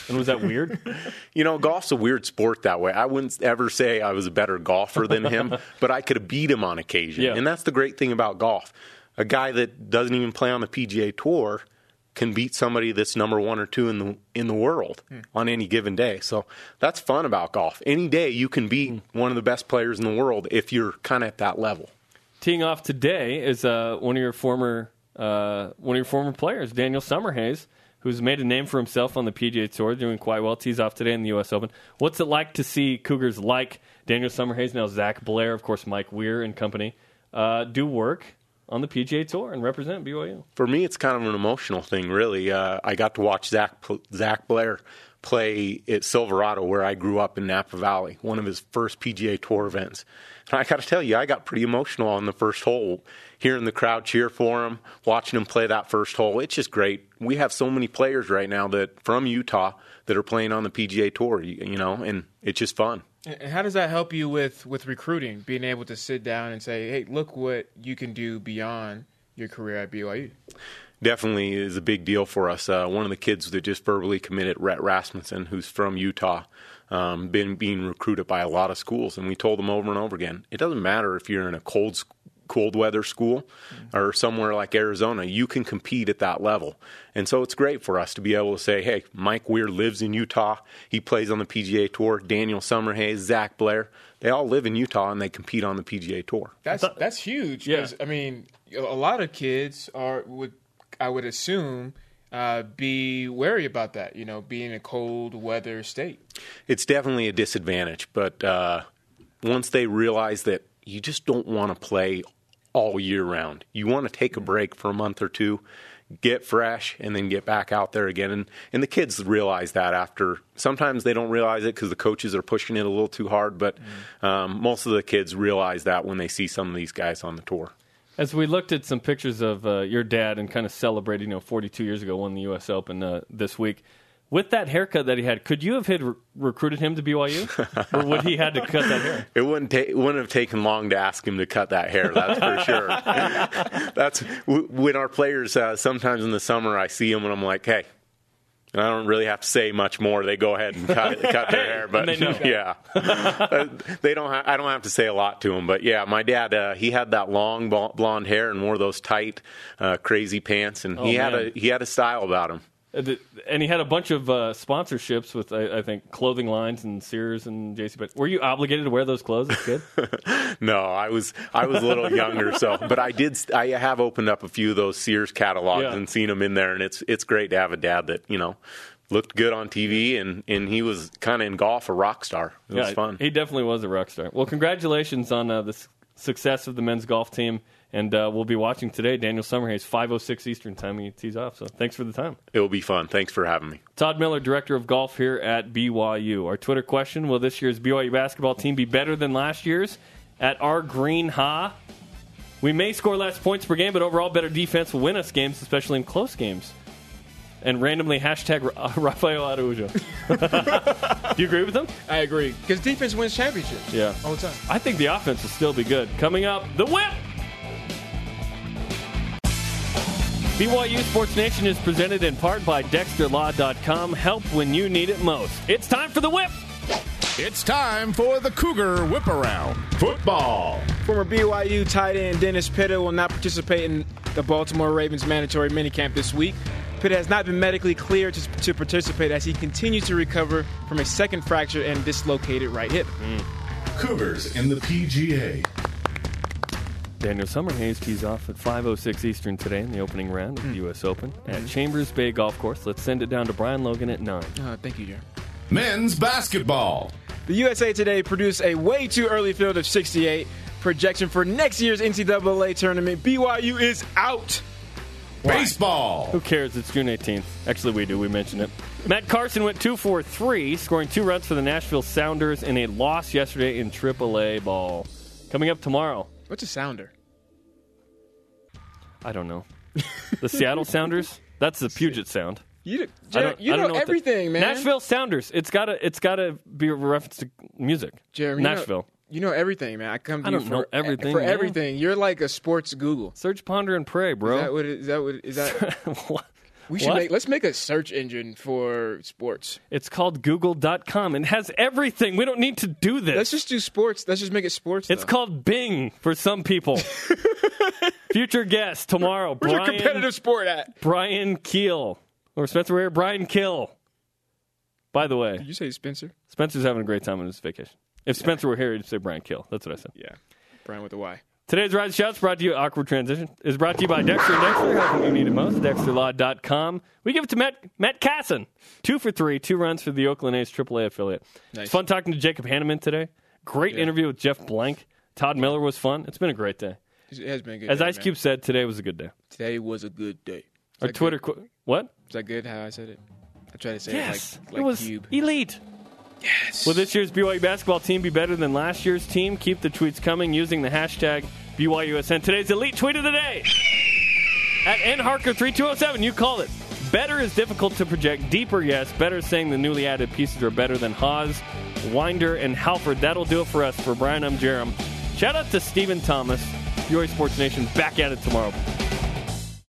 And was that weird? You know, golf's a weird sport that way. I wouldn't ever say I was a better golfer than him, but I could have beat him on occasion. Yeah. And that's the great thing about golf. A guy that doesn't even play on the PGA Tour can beat somebody that's number one or two in the in the world on any given day. So that's fun about golf. Any day you can beat one of the best players in the world if you're kind of at that level. Teeing off today is uh, one of your former uh, one of your former players, Daniel Summerhays, who's made a name for himself on the PGA Tour, doing quite well. Tees off today in the U.S. Open. What's it like to see Cougars like Daniel Summerhays, now Zach Blair, of course, Mike Weir and company, uh, do work on the PGA Tour and represent BYU? For me, it's kind of an emotional thing, really. Uh, I got to watch Zach Zach Blair play at Silverado, where I grew up in Napa Valley, one of his first PGA Tour events. And I got to tell you, I got pretty emotional on the first hole, hearing the crowd cheer for him, watching him play that first hole. It's just great. We have so many players right now that from Utah that are playing on the PGA Tour, you know, and it's just fun. And how does that help you with with recruiting? Being able to sit down and say, "Hey, look what you can do beyond your career at BYU." Definitely is a big deal for us. Uh, one of the kids that just verbally committed, Rhett Rasmussen, who's from Utah, um, been being recruited by a lot of schools, and we told them over and over again, it doesn't matter if you're in a cold cold weather school or somewhere like Arizona, you can compete at that level. And so it's great for us to be able to say, hey, Mike Weir lives in Utah. He plays on the PGA Tour. Daniel Summerhays, Zach Blair, they all live in Utah and they compete on the PGA Tour. That's that's huge. Yeah. I mean, a lot of kids are would I would assume uh, be wary about that. You know, being in a cold weather state. It's definitely a disadvantage, but uh, once they realize that you just don't want to play all year round. You want to take a break for a month or two, get fresh, and then get back out there again. And and the kids realize that after. Sometimes they don't realize it because the coaches are pushing it a little too hard. But um, most of the kids realize that when they see some of these guys on the tour. As we looked at some pictures of uh, your dad and kind of celebrating, you know, 42 years ago, won the U.S. Open uh, this week. With that haircut that he had, could you have had re- recruited him to BYU, or would he had to cut that hair? It wouldn't ta- it wouldn't have taken long to ask him to cut that hair. That's for sure. that's w- when our players. Uh, sometimes in the summer, I see them and I'm like, hey. and I don't really have to say much more. They go ahead and cut, cut their hair, but they yeah, Uh, they don't. Ha- I don't have to say a lot to them, but yeah, my dad. Uh, he had that long bl- blonde hair and wore those tight, uh, crazy pants, and he had Oh, a he had a style about him. Uh, And he had a bunch of uh, sponsorships with, I, I think, clothing lines and Sears and JC. But were you obligated to wear those clothes as a kid? No, I was I was a little younger, so but I did I have opened up a few of those Sears catalogs Yeah. and seen them in there, and it's it's great to have a dad that you know looked good on TV, and and he was kind of in golf a rock star. It was yeah, fun. He definitely was a rock star. Well, congratulations on uh, the s- success of the men's golf team. And uh, we'll be watching today. Daniel Summerhays, 5.06 Eastern time. He tees off. So thanks for the time. It will be fun. Thanks for having me. Todd Miller, Director of Golf here at BYU. Our Twitter question Will this year's BYU basketball team be better than last year's? At our Green Ha. We may score less points per game, but overall, better defense will win us games, especially in close games. And randomly, hashtag Ra- Rafael Araujo. Do you agree with him? I agree because defense wins championships. Yeah. all the time. I think the offense will still be good. Coming up, the whip. BYU Sports Nation is presented in part by DexterLaw.com. Help when you need it most. It's time for the whip. It's time for the Cougar Whip Around Football. Former BYU tight end Dennis Pitta will not participate in the Baltimore Ravens mandatory minicamp this week. Pitta has not been medically cleared to, to participate as he continues to recover from a second fracture and dislocated right hip. Mm. Cougars in the PGA. Daniel Summerhays tees off at 5.06 Eastern today in the opening round of the mm. U.S. Open at mm-hmm. Chambers Bay Golf Course. Let's send it down to Brian Logan at 9. Uh, thank you, Jerry. Men's basketball. The USA Today produced a way too early field of 68 projection for next year's NCAA tournament. BYU is out. Baseball. Who cares? It's June 18th. Actually, we do. We mentioned it. Matt Carson went 2 for 3, scoring two runs for the Nashville Sounders in a loss yesterday in AAA ball. Coming up tomorrow, What's a sounder? I don't know. The Seattle Sounders? That's the Puget Sound. You, I don't- you I don't know, what the- everything, man. Nashville Sounders. It's gotta it's gotta be a reference to music. Jeremy, you know- Nashville. You know, everything, man. I come to I you for, everything, For man. everything, you're like a sports Google. Search, ponder, and pray, Is bro. that what? It, is that what? Is that? What? We should What? make. Let's make a search engine for sports. It's called Google.com. and has everything. We don't need to do this. Let's just do sports. Let's just make it sports. It's though. called Bing for some people. Future guest tomorrow, Where's your Brian, competitive sport at? Brian Keel. Or Spencer Ware, Brian Kill. By the way, Did you say Spencer? Spencer's having a great time on his vacation. If Spencer were here, he'd say Brian Kill. That's what I said. Yeah, Brian with the Y. Today's Rise Shouts brought to you, Awkward Transition, is brought to you by Dexter and Dexter, helping you need it most, DexterLaw.com. We give it to Matt, Matt Carson. Two for three, two runs for the Oakland A's AAA affiliate. Nice. It's fun talking to Jacob Hannemann today. Great interview with Jeff Blanc. Todd Miller was fun. It's been a great day. It has been a good. As day, Ice man. Cube said, today was a good day. today was a good day. Is Our Twitter, qu- what? Is that good? How I said it? I try to say Yes, it like, like it was cube. elite. Yes. Will this year's BYU basketball team be better than last year's team? Keep the tweets coming using the hashtag BYUSN. Today's elite tweet of the day at nharker3207. You called it. Better is difficult to project. Deeper, yes. Better saying the newly added pieces are better than Haws, Winder, and Halford. That'll do it for us. For Brian, I'm Jerem. Shout out to Stephen Thomas. BYU Sports Nation back at it tomorrow.